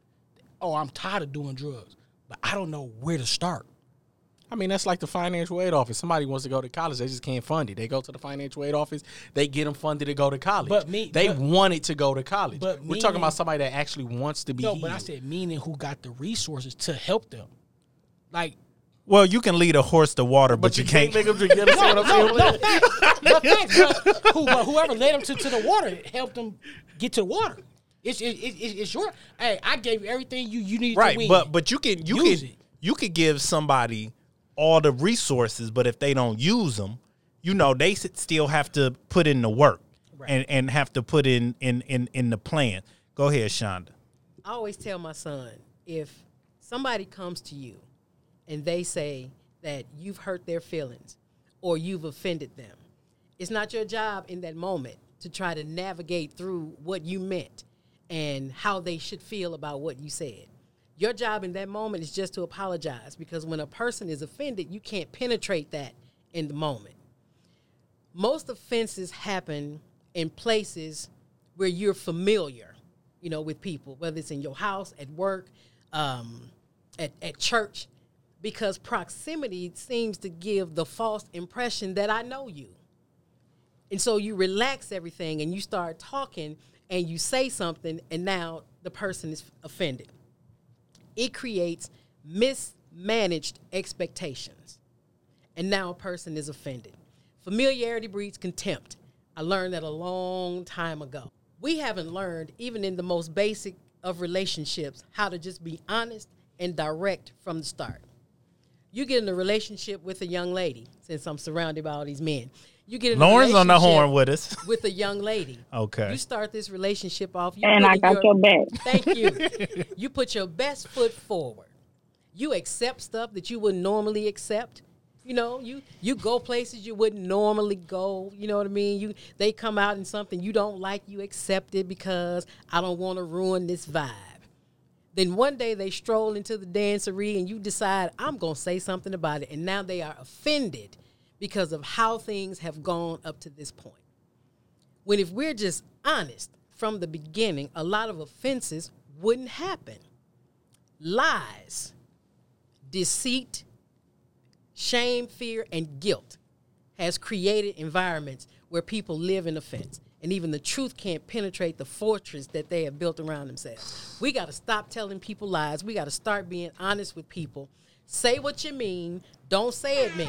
oh, I'm tired of doing drugs, but I don't know where to start. I mean, that's like the financial aid office. Somebody wants to go to college, they just can't fund it. They go to the financial aid office, they get them funded to go to college. But me- they but- wanted to go to college. but We're talking about somebody that actually wants to be No, healed. but I said meaning who got the resources to help them. Like, Well, you can lead a horse to water, but, but you, you can't. can't make them drink. You understand what I'm saying? but thanks, but who, but whoever led them to, to the water helped them get to the water. It's it, it, it- it's your. Hey, I gave you everything you you needed to right, win. but but you can you Use can it. you could give somebody all the resources, but if they don't use them, you know they still have to put in the work and and have to put in in in in the plan. Go ahead, Shonda. I always tell my son if somebody comes to you and they say that you've hurt their feelings or you've offended them, it's not your job in that moment to try to navigate through what you meant and how they should feel about what you said. Your job in that moment is just to apologize because when a person is offended, you can't penetrate that in the moment. Most offenses happen in places where you're familiar, you know, with people, whether it's in your house, at work, um, at, at church, because proximity seems to give the false impression that I know you. And so you relax everything and you start talking and you say something, and now the person is offended. It creates mismanaged expectations. And now a person is offended. Familiarity breeds contempt. I learned that a long time ago. We haven't learned, even in the most basic of relationships, how to just be honest and direct from the start. You get in a relationship with a young lady, since I'm surrounded by all these men. You get in a Lauren's on the horn with us. with a young lady. Okay. You start this relationship off. You And I in got your back. Thank you. you put your best foot forward. You accept stuff that you wouldn't normally accept. You know, you you go places you wouldn't normally go. You know what I mean? You they come out in something you don't like, you accept it because I don't want to ruin this vibe. Then one day they stroll into the dancery and you decide I'm gonna say something about it, and now they are offended because of how things have gone up to this point. When if we're just honest from the beginning, a lot of offenses wouldn't happen. Lies, deceit, shame, fear, and guilt has created environments where people live in offense. And even the truth can't penetrate the fortress that they have built around themselves. We got to stop telling people lies. We got to start being honest with people. Say what you mean. Don't say it mean.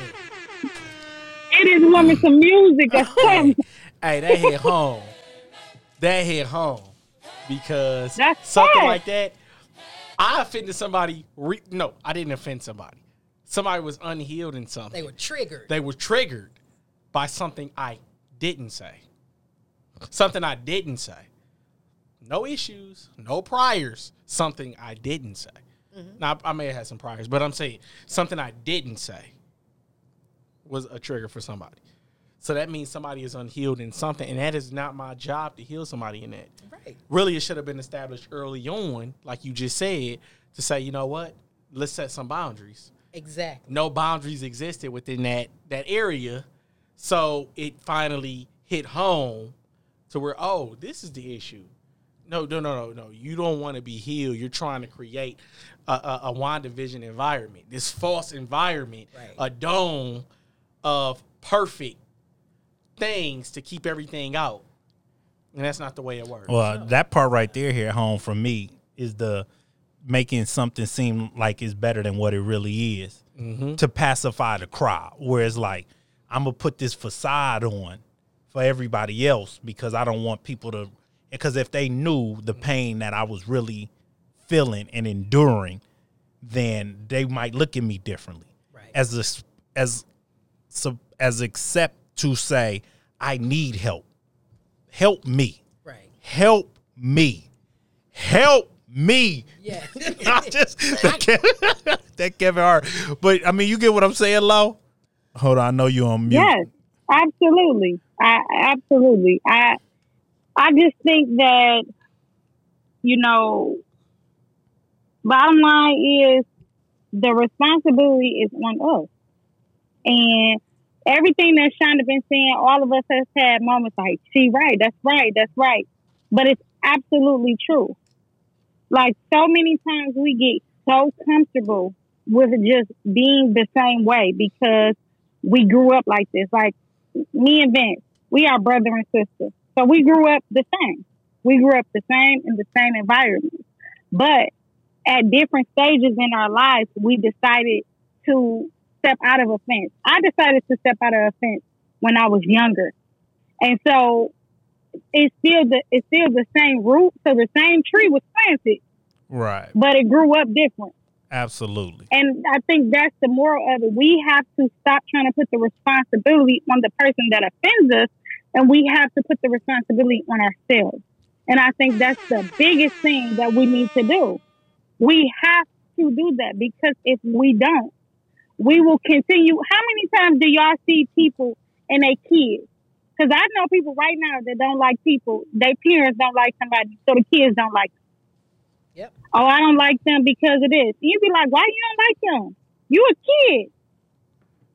It is woman some music or something. Hey, that hit home. That hit home because That's something sad. like that. I offended somebody. Re- no, I didn't offend somebody. Somebody was unhealed in something. They were triggered. they were triggered by something I didn't say. Something I didn't say. No issues, no priors. Something I didn't say. Mm-hmm. Now I may have had some priors, but I'm saying something I didn't say was a trigger for somebody. So that means somebody is unhealed in something, and that is not my job to heal somebody in that. right. Really, it should have been established early on, like you just said, to say, you know what, let's set some boundaries Exactly. no boundaries existed within that that area. So it finally hit home to where, oh, this is the issue. No, no, no, no, no. You don't want to be healed. You're trying to create a, a, a WandaVision environment, this false environment, Right. a dome of perfect things to keep everything out. And that's not the way it works. Well, uh, that part right there here at home for me is the making something seem like it's better than what it really is mm-hmm. to pacify the crowd. Whereas like I'm gonna put this facade on for everybody else because I don't want people to because if they knew the mm-hmm. pain that I was really feeling and enduring, then they might look at me differently. Right. As a, as so as except to say I need help. Help me Right. help me help me Yeah. I just that Kevin, that Kevin Hart but I mean you get what I'm saying Lo hold on I know you on mute Yes, absolutely. I absolutely. I I just think that you know, bottom line is the responsibility is on us, and everything that Shonda been saying, all of us has had moments like, "She right, that's right, that's right," but it's absolutely true. Like so many times we get so comfortable with just being the same way because we grew up like this. Like me and Vince, we are brother and sister. So we grew up the same. We grew up the same in the same environment. But at different stages in our lives, we decided to step out of a fence. I decided to step out of a fence when I was younger. And so it's still the it's still the same root, so the same tree was planted, right but it grew up different. absolutely And I think that's the moral of it. We have to stop trying to put the responsibility on the person that offends us, and we have to put the responsibility on ourselves. And I think that's the biggest thing that we need to do. We have to do that because if we don't, we will continue. How many times do y'all see people and they kids Because I know people right now that don't like people. Their parents don't like somebody, so the kids don't like them. Yep. Oh, I don't like them because of this. You'd be like, why you don't like them? You a kid.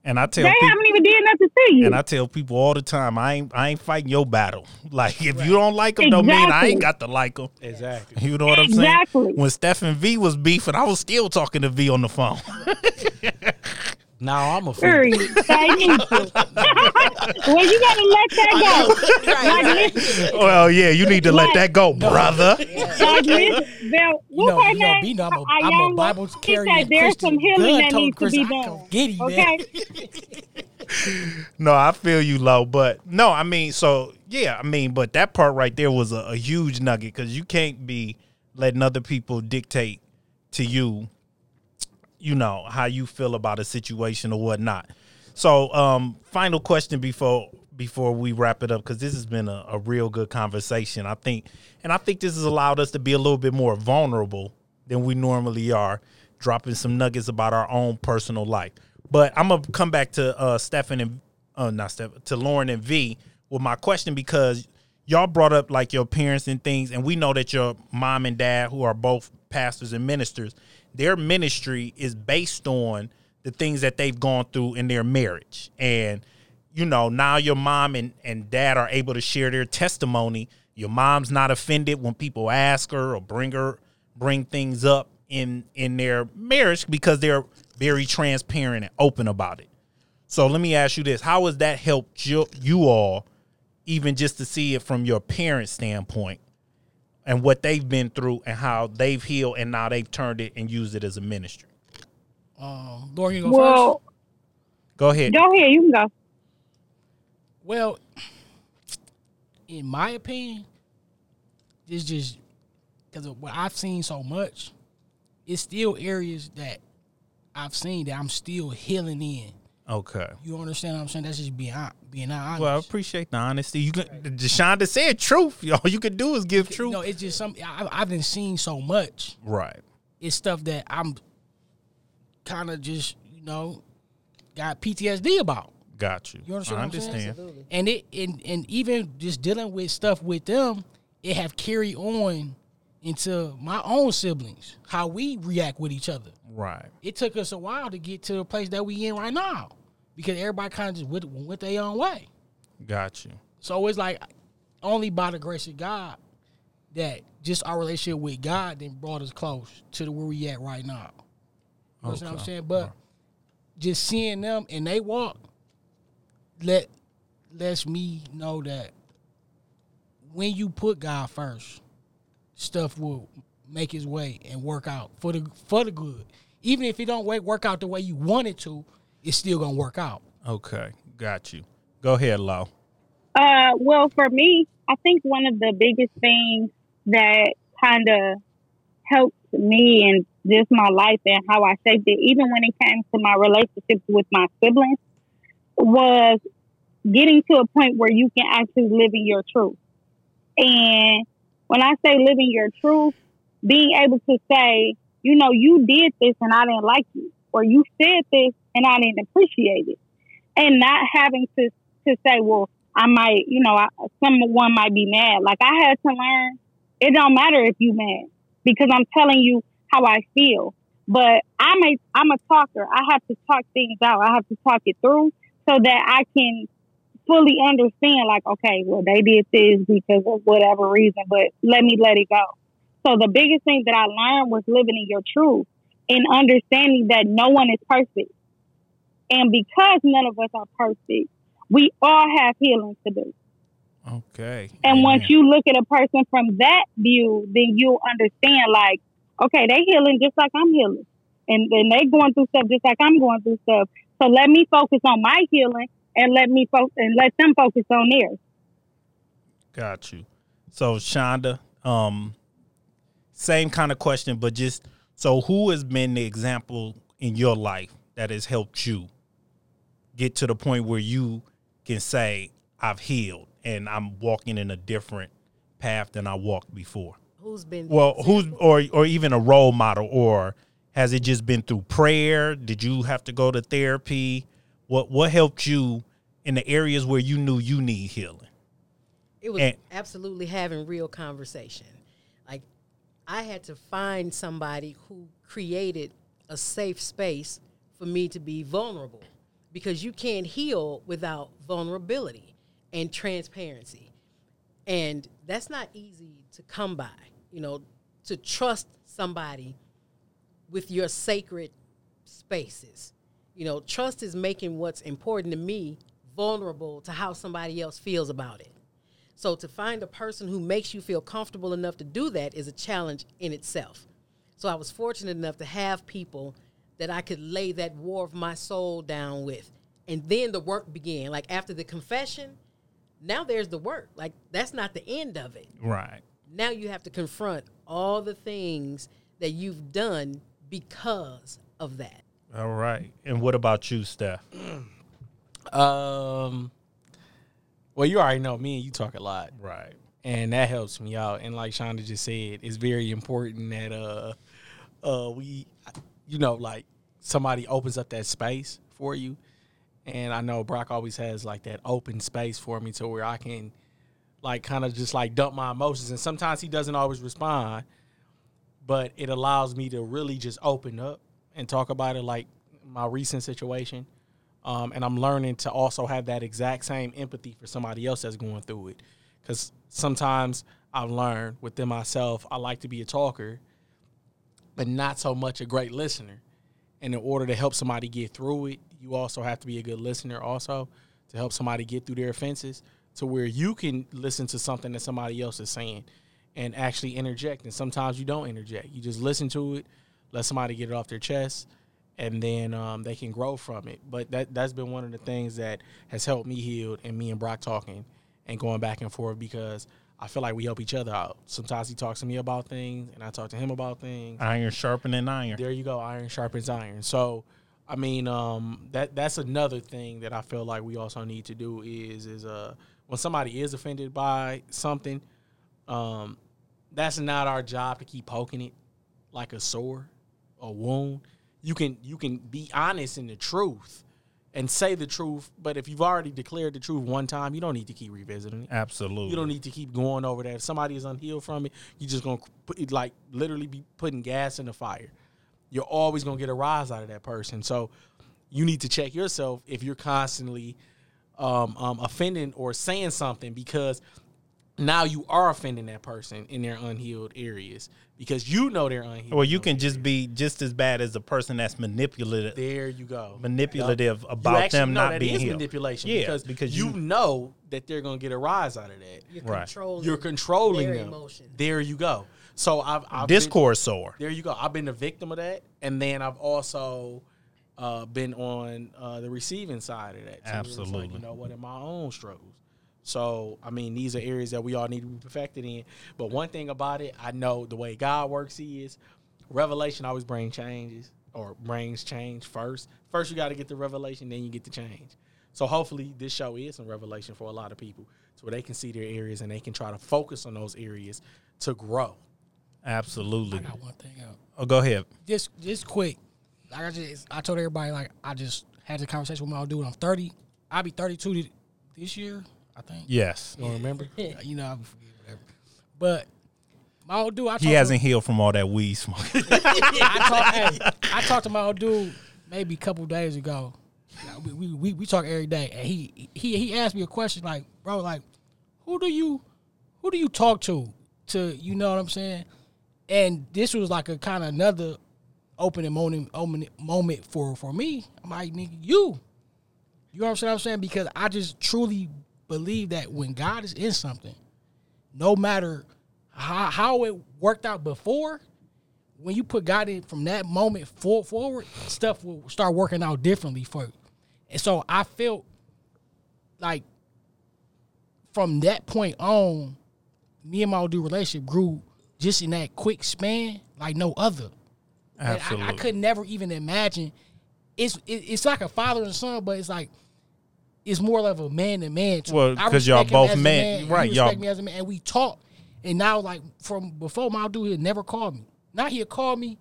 And I tell They people, haven't even did nothing to you. and I tell people all the time, I ain't I ain't fighting your battle. Like if you don't like them, don't mean I ain't got to like them. Exactly. You know what I'm saying? Exactly. saying? When Stephen V was beefing, I was still talking to V on the phone. Now I'm offended. Period. They need to. well, you gotta let that go. Like, listen, well, yeah, you need to let that go, brother. like, listen, Bell, You what's know, her you name? B, know I'm a, Our I'm a Bible one, she carrying said there's some healing that told needs to be done. come get him, Okay. man. No, I feel you, low, but no, I mean, so yeah, I mean, but that part right there was a, a huge nugget because you can't be letting other people dictate to you, you know, how you feel about a situation or whatnot. So, um, final question before before we wrap it up because this has been a, a real good conversation. I think, and I think this has allowed us to be a little bit more vulnerable than we normally are, dropping some nuggets about our own personal life. But I'm gonna come back to uh, Stefan and uh, not Stefan to Lauren and V with my question because y'all brought up like your parents and things, and we know that your mom and dad, who are both pastors and ministers, their ministry is based on the things that they've gone through in their marriage. And, you know, now your mom and, and dad are able to share their testimony. Your mom's not offended when people ask her or bring her bring things up in in their marriage because they're very transparent and open about it. So let me ask you this: How has that helped you, you all, even just to see it from your parents' standpoint, and what they've been through, and how they've healed, and now they've turned it and used it as a ministry? Um, Lauren, you go first. Well, Go ahead. go ahead. You can go. Well, in my opinion, it's just because of what I've seen so much. It's still areas that I've seen that I'm still healing in. Okay. You understand what I'm saying? That's just being hon- being honest. Well, I appreciate the honesty. You can, Deshonda said truth. All you can do is give truth. no, it's just something I, I've been seeing so much. right. It's stuff that I'm kind of just you know got PTSD about. Got you. You understand I what I'm saying? understand. Absolutely. and it and, and even just dealing with stuff with them, it have carried on into my own siblings, how we react with each other. Right. It took us a while to get to the place that we in right now, because everybody kind of just went, went their own way. Got you. So it's like only by the grace of God that just our relationship with God then brought us close to the where we at right now. You understand what I'm saying? But just seeing them and they walk let lets me know that when you put God first, stuff will make its way and work out for the for the good. Even if it don't work work out the way you want it to, it's still gonna work out. Okay. Got you. Go ahead, Lo. Uh, well, for me, I think one of the biggest things that kind of helped me and just my life and how I shaped it, even when it came to my relationships with my siblings, was getting to a point where you can actually live in your truth. And when I say living your truth, being able to say, you know, you did this and I didn't like you, or you said this and I didn't appreciate it, and not having to to say, well, I might, you know, I, someone might be mad. Like I had to learn, it don't matter if you mad because I'm telling you how I feel. But I'm a I'm a talker. I have to talk things out. I have to talk it through so that I can fully understand. Like, okay, well, they did this because of whatever reason, but let me let it go. So the biggest thing that I learned was living in your truth and understanding that no one is perfect. And because none of us are perfect, we all have healing to do. Okay. And once you look at a person from that view, then you'll understand like, okay, they healing just like I'm healing. And then they going through stuff just like I'm going through stuff. So let me focus on my healing and let me focus and let them focus on theirs. Got you. So Shonda, um, same kind of question, but just so who has been the example in your life that has helped you get to the point where you can say, I've healed and I'm walking in a different path than I walked before? Who's been Well, who's or or even a role model, or has it just been through prayer? Did you have to go to therapy? What what helped you in the areas where you knew you need healing? It was And- absolutely having real conversation. I had to find somebody who created a safe space for me to be vulnerable because you can't heal without vulnerability and transparency. And that's not easy to come by, you know, to trust somebody with your sacred spaces. You know, trust is making what's important to me vulnerable to how somebody else feels about it. So to find a person who makes you feel comfortable enough to do that is a challenge in itself. So I was fortunate enough to have people that I could lay that war of my soul down with. And then the work began. Like after the confession, now there's the work. Like that's not the end of it. Right. Now you have to confront all the things that you've done because of that. All right. And what about you, Steph? Um, well, you already know me and you talk a lot, Right. and that helps me out. And like Shonda just said, it's very important that uh, uh, we, you know, like somebody opens up that space for you. And I know Brock always has like that open space for me to where I can, like, kind of just like dump my emotions. And sometimes he doesn't always respond, but it allows me to really just open up and talk about it, like my recent situation. Um, and I'm learning to also have that exact same empathy for somebody else that's going through it. Because sometimes I've learned within myself, I like to be a talker, but not so much a great listener. And in order to help somebody get through it, you also have to be a good listener, also to help somebody get through their offenses to where you can listen to something that somebody else is saying and actually interject. And sometimes you don't interject, you just listen to it, let somebody get it off their chest and then um, they can grow from it. But that that's been one of the things that has helped me heal and me and Brock talking and going back and forth because I feel like we help each other out. Sometimes he talks to me about things and I talk to him about things. Iron sharpening iron. There you go, iron sharpens iron. So I mean, um, that that's another thing that I feel like we also need to do is is uh when somebody is offended by something, um, that's not our job to keep poking it like a sore, a wound. You can you can be honest in the truth and say the truth, but if you've already declared the truth one time, you don't need to keep revisiting it. Absolutely. You don't need to keep going over that. If somebody is unhealed from it, you're just gonna put like literally be putting gas in the fire. You're always gonna get a rise out of that person. So you need to check yourself if you're constantly um, um, offending or saying something because now you are offending that person in their unhealed areas because you know they're unhealed. Or you can just be just as bad as the person that's manipulative there you go manipulative You about actually them know not that being is healed. manipulation Yeah, because because you, you- know that they're gonna get a rise out of that. You're Right. controlling. You're controlling their them. emotions. There you go. So I've, I've been- Discord sore. there you go. I've been the victim of that, and then I've also uh, been on uh, the receiving side of that. too. It's like, Absolutely. you know what? In my own struggles. So I mean, these are areas that we all need to be perfected in. But one thing about it, I know the way God works is revelation always brings changes or brings change first. First, you got to get the revelation, then you get the change. So hopefully, this show is some revelation for a lot of people, so they can see their areas and they can try to focus on those areas to grow. Absolutely. I got one thing out. Oh, go ahead. Just just quick. Like I just I told everybody like I just had the conversation with my old dude. I'm 30. I'll be 32 this year, I think. Yes. You don't remember? You know, I'll forget whatever. But my old dude, I He hasn't healed from all that weed smoke. I talked, hey, I talked to my old dude maybe a couple days ago. We, we, we, we talk every day, and he he he asked me a question like, bro, like, who do you who do you talk to to you know what I'm saying? And this was like a kind of another opening moment opening moment for for me. I'm like, nigga, you. You know what I'm saying? I'm saying because I just truly believe that when God is in something, no matter how, how it worked out before, when you put God in from that moment forward, stuff will start working out differently for you. And so I felt like from that point on, me and my old dude relationship grew just in that quick span like no other. And I- Absolutely. I, could never even imagine. It's it, it's like a father and son, but it's like it's more of a man to man. Well, because y'all both men- right, y'all- respect me as a man, and we talk. And now, like from before, my dude he'd never called me. Now he'll call me.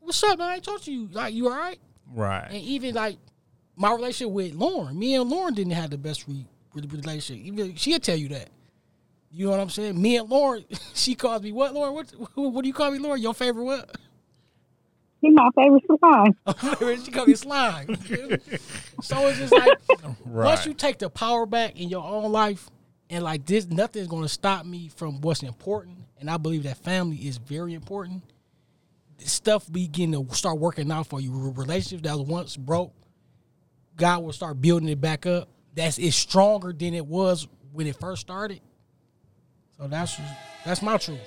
What's up, man? I ain't talked to you. Like you all right? right. And even like my relationship with Lauren. Me and Lauren didn't have the best re- re- relationship. Even she'll tell you that. You know what I'm saying? Me and Lauren, she calls me what, Lauren? What what do you call me, Lauren? Your favorite what? He's my favorite slime. Oh, she called me slime. so it's just like once you take the power back in your own life, and like this, nothing's gonna stop me from what's important. And I believe that family is very important. Stuff begin to start working out for you. Relationships that was once broke, God will start building it back up. That's it's stronger than it was when it first started. So that's that's my truth.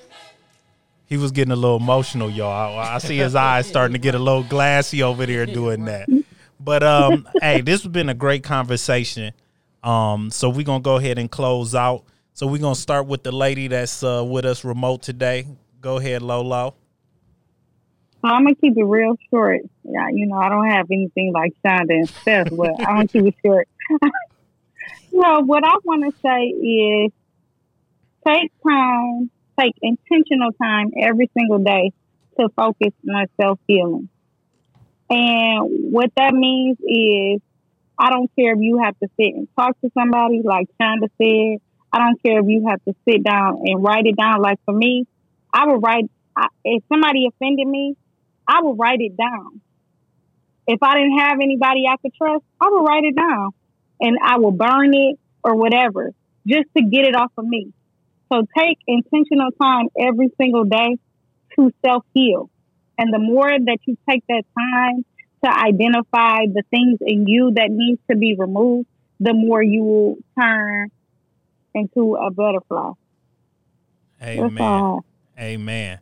He was getting a little emotional, y'all. I, I see his eyes starting to get a little glassy over there doing that. But um, hey, this has been a great conversation. Um, so we're gonna go ahead and close out. So we're gonna start with the lady that's uh, with us remote today. Go ahead, Lolo. I'm gonna keep it real short. Yeah, you know, I don't have anything like Shonda and Steph, but I'm gonna keep it short. no, what I want to say is take time, take intentional time every single day to focus on self healing. And what that means is, I don't care if you have to sit and talk to somebody, like Shonda said. I don't care if you have to sit down and write it down. Like for me, I would write. I, if somebody offended me, I would write it down. If I didn't have anybody I could trust, I would write it down and I will burn it or whatever just to get it off of me. So take intentional time every single day to self heal. And the more that you take that time to identify the things in you that needs to be removed, the more you will turn into a butterfly. Amen. all. Amen.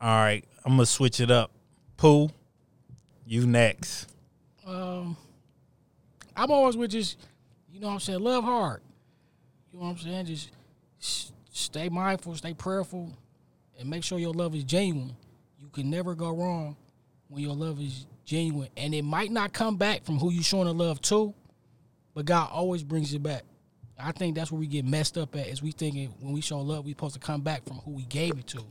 All right, I'm gonna switch it up. Pooh, you next. Um, I'm always with just, you know what I'm saying, love hard. You know what I'm saying? Just s- stay mindful, stay prayerful, and make sure your love is genuine. You can never go wrong when your love is genuine. And it might not come back from who you showing the love to, but God always brings it back. I think that's where we get messed up at is we thinking when we show love, we're supposed to come back from who we gave it to.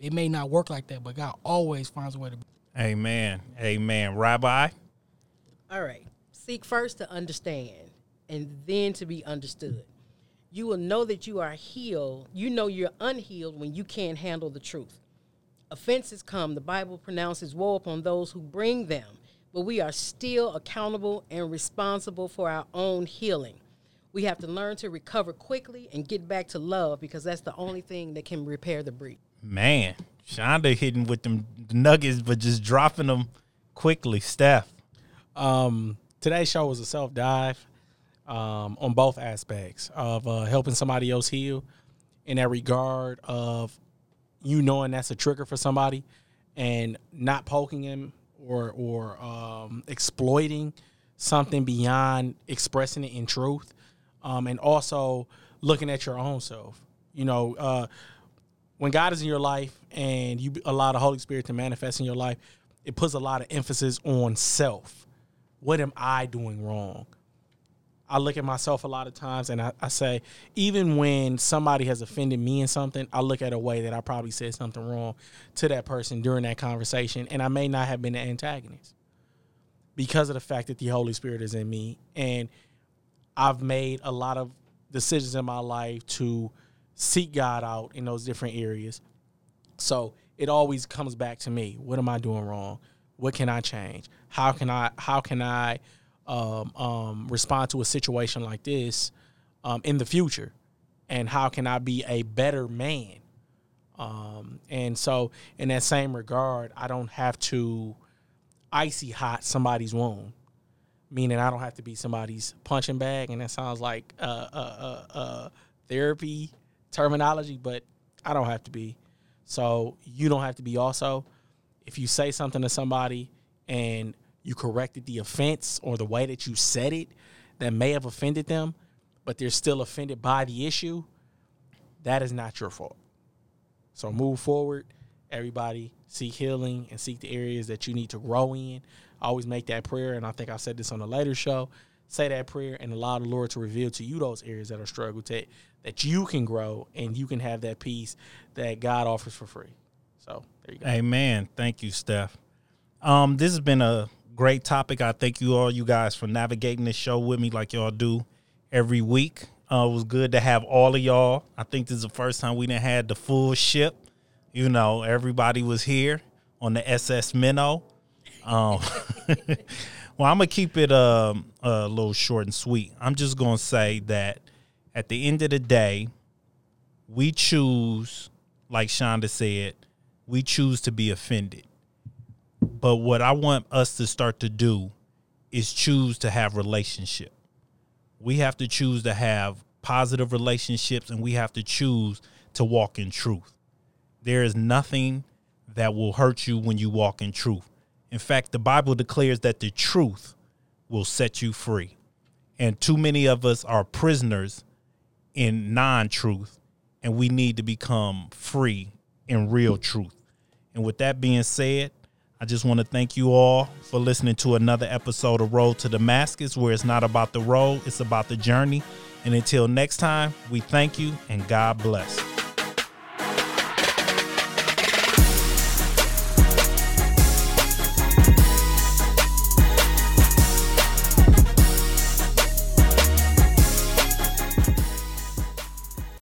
It may not work like that, but God always finds a way to Amen. Amen. Rabbi. All right. Seek first to understand and then to be understood. You will know that you are healed. You know you're unhealed when you can't handle the truth. Offenses come. The Bible pronounces woe upon those who bring them, but we are still accountable and responsible for our own healing. We have to learn to recover quickly and get back to love because that's the only thing that can repair the breach. Man, Shonda hitting with them nuggets, but just dropping them quickly. Steph. Um, today's show was a self dive um, on both aspects of uh, helping somebody else heal in that regard of you knowing that's a trigger for somebody and not poking him or or um, exploiting something beyond expressing it in truth um, and also looking at your own self you know uh, when God is in your life and you allow the Holy Spirit to manifest in your life, it puts a lot of emphasis on self. What am I doing wrong? I look at myself a lot of times and I, I say, even when somebody has offended me in something, I look at a way that I probably said something wrong to that person during that conversation, and I may not have been the antagonist because of the fact that the Holy Spirit is in me. And I've made a lot of decisions in my life to seek God out in those different areas. So it always comes back to me. What am I doing wrong? What can I change? How can I how can I um, um, respond to a situation like this um, in the future? And how can I be a better man? Um, and so, in that same regard, I don't have to icy hot somebody's wound, meaning I don't have to be somebody's punching bag. And that sounds like uh, uh, uh, uh, therapy terminology, but I don't have to be. So you don't have to be also. If you say something to somebody and you corrected the offense or the way that you said it that may have offended them, but they're still offended by the issue, that is not your fault. So move forward. Everybody seek healing and seek the areas that you need to grow in. Always make that prayer. And I think I said this on a later show. Say that prayer and allow the Lord to reveal to you those areas that are struggle to, that you can grow and you can have that peace that God offers for free. So there you go. Amen. Thank you, Steph. Um, this has been a great topic. I thank you all, you guys, for navigating this show with me like y'all do every week. Uh, it was good to have all of y'all. I think this is the first time we didn't had the full ship. You know, everybody was here on the SS Minnow. Um, well, I'm gonna keep it um, a little short and sweet. I'm just gonna say that at the end of the day, we choose, like Shonda said, we choose to be offended. But what I want us to start to do is choose to have relationship. We have to choose to have positive relationships and we have to choose to walk in truth. There is nothing that will hurt you when you walk in truth. In fact, the Bible declares that the truth will set you free. And too many of us are prisoners in non truth, and we need to become free in real truth. And with that being said, I just want to thank you all for listening to another episode of Road to Damascus, where it's not about the road, it's about the journey. And until next time, we thank you and God bless.